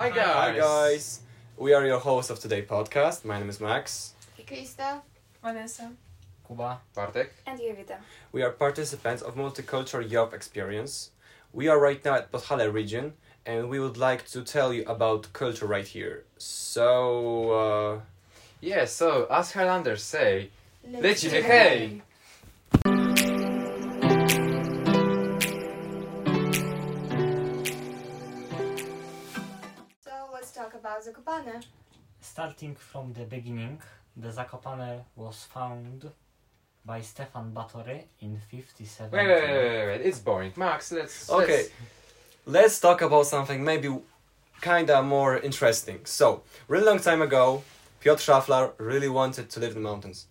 Hi guys. Hi guys. We are your hosts of today's podcast. My name is Max. Krista. Vanessa. Kuba. Bartek. And Jovita. We are participants of Multicultural Europe Experience. We are right now at Podhale region and we would like to tell you about culture right here. So, uh, Yeah, so as Highlanders say, lecimy hej! Zakopane. Starting from the beginning, the Zakopane was found by Stefan Batory in 57. Wait, wait, wait, wait, wait, it's boring. Max, let's. okay. Let's talk about something maybe kinda more interesting. So, really long time ago, Piotr Schaffler really wanted to live in the mountains.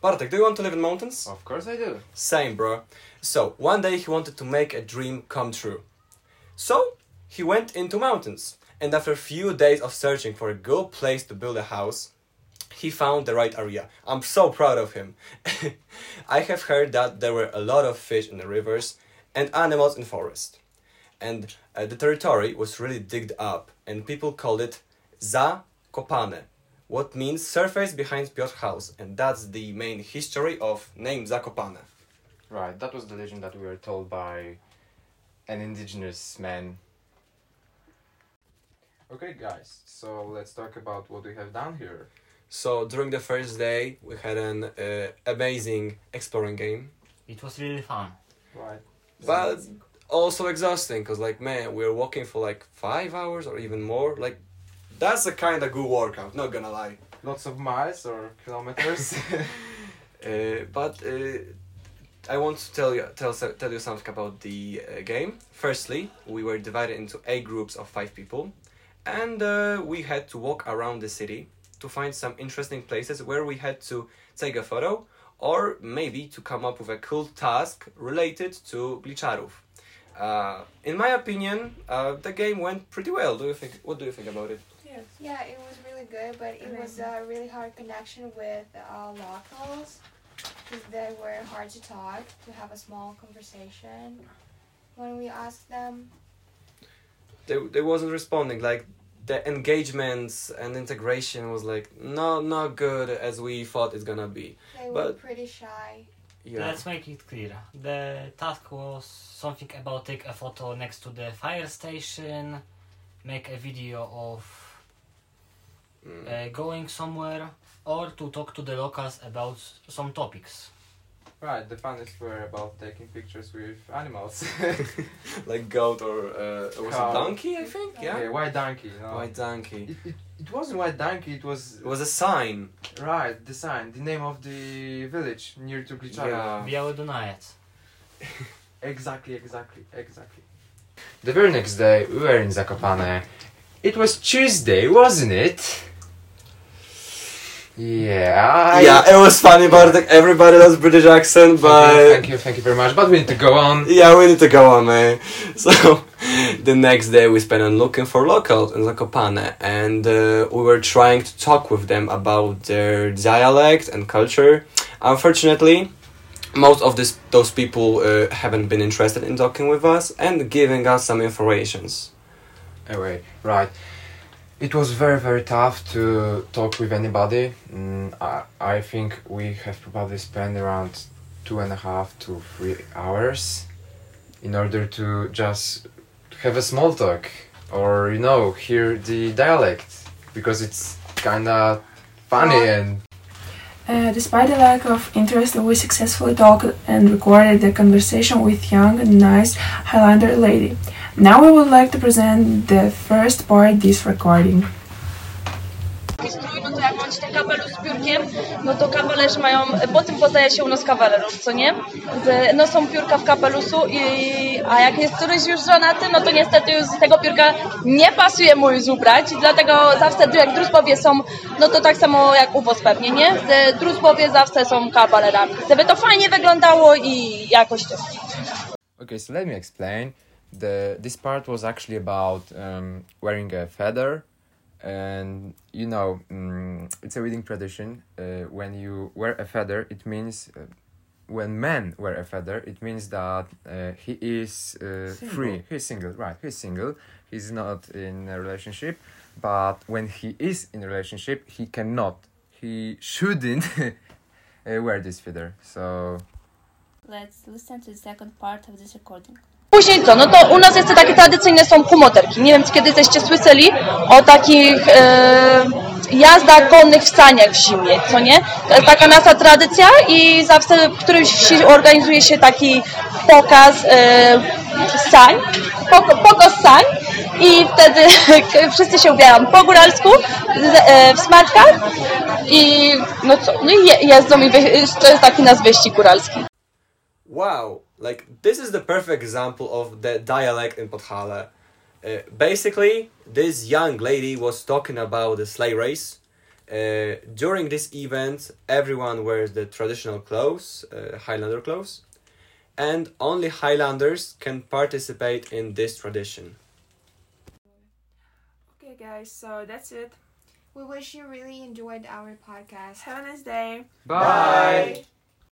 Bartek, do you want to live in mountains? Of course I do. Same, bro. So, one day he wanted to make a dream come true. So, he went into mountains, and after a few days of searching for a good place to build a house, he found the right area. I'm so proud of him. I have heard that there were a lot of fish in the rivers and animals in forest. And uh, the territory was really digged up, and people called it Za Zakopane, what means surface behind Piotr's house, and that's the main history of name Za Zakopane. Right, that was the legend that we were told by an indigenous man. Okay, guys, so let's talk about what we have done here. So during the first day, we had an uh, amazing exploring game, It was really fun. Right. but also exhausting because like man, we were walking for like five hours or even more. Like that's a kind of good workout. Not gonna lie. Lots of miles or kilometers. Uh, but uh, I want to tell you tell tell you something about the uh, game. Firstly, we were divided into eight groups of five people, and uh, we had to walk around the city to find some interesting places where we had to take a photo or maybe to come up with a cool task related to Gliczarów. Uh, in my opinion, uh, the game went pretty well. Do you think? What do you think about it? Yes. Yeah, it was really good, but it was a really hard connection with uh, locals because they were hard to talk, to have a small conversation when we asked them. they, they wasn't responding like the engagements and integration was like not not good as we thought it's gonna be They were But- pretty shy. yeah Let's make it clear. The task was something about take a photo next to the fire station, make a video of Mm. uh, going somewhere, or to talk to the locals about some topics. Right, the funnest were about taking pictures with animals. like goat or uh, was Cow. it donkey i think yeah Okay, white donkey. No. white donkey It, it, it wasn't white donkey, it was it was a sign right the sign, the name of the village near to Gliczarów. yeah Biały Dunajec. Exactly, exactly, exactly. The very next day, we were in Zakopane. It was Tuesday, wasn't it? Yeah. I- yeah it was funny but like, everybody loves british accent Thank you, but thank you, thank you very much. But we need to go on. yeah we need to go on man so the next day we spent on looking for locals in zakopane and uh, we were trying to talk with them about their dialect and culture unfortunately most of this those people uh, haven't been interested in talking with us and giving us some informations Anyway, right. It was very, very tough to talk with anybody. Mm, I, I think we have probably spent around two and a half to three hours in order to just have a small talk or, you know, hear the dialect because it's kind of funny and Uh, despite the lack of interest, we successfully talked and recorded the conversation with young and nice Highlander lady. Now we would like to present the first part this recording. strój, no to jak macie ten kapelusz z piórkiem, no to kawalerzy mają, po tym poznaje się u nas kawalerów, co nie? Z, no są piórka w kapeluszu, i, a jak jest któryś już żonaty, no to niestety już z tego piórka nie pasuje mu już ubrać, i dlatego zawsze jak druzbowie są, no to tak samo jak u was pewnie, nie? Z druzbowie zawsze są kawalerami, żeby to fajnie wyglądało i jakoś to. Okay, so let me explain. The this part was actually about um, wearing a feather, and you know, mm, it's a reading tradition. Uh, when you wear a feather, it means uh, when men wear a feather, it means that uh, he is uh, free. He's single, right? He's single. He's not in a relationship. But when he is in a relationship, he cannot. He shouldn't uh, wear this feather. So Let's listen to the second part of this recording. Później co? No to u nas jeszcze takie tradycyjne są kumoterki. Nie wiem, kiedy żeście słyszeli o takich e, jazdach konnych w saniach w zimie, co nie? To jest taka nasza tradycja i zawsze w którejś wsi organizuje się taki pokaz e, sań, pokaz sań i wtedy wszyscy się ubierają po góralsku, e, w smartkach i no co, no jeżdżą i to jest taki nasz wyścig góralski. Wow, like this is the perfect example of the dialect in Podhale. Uh, basically, this young lady was talking about the sleigh race. Uh, during this event, everyone wears the traditional clothes, uh, Highlander clothes, and only Highlanders can participate in this tradition. Okay, guys, so that's it. We wish you really enjoyed our podcast. Have a nice day. bye.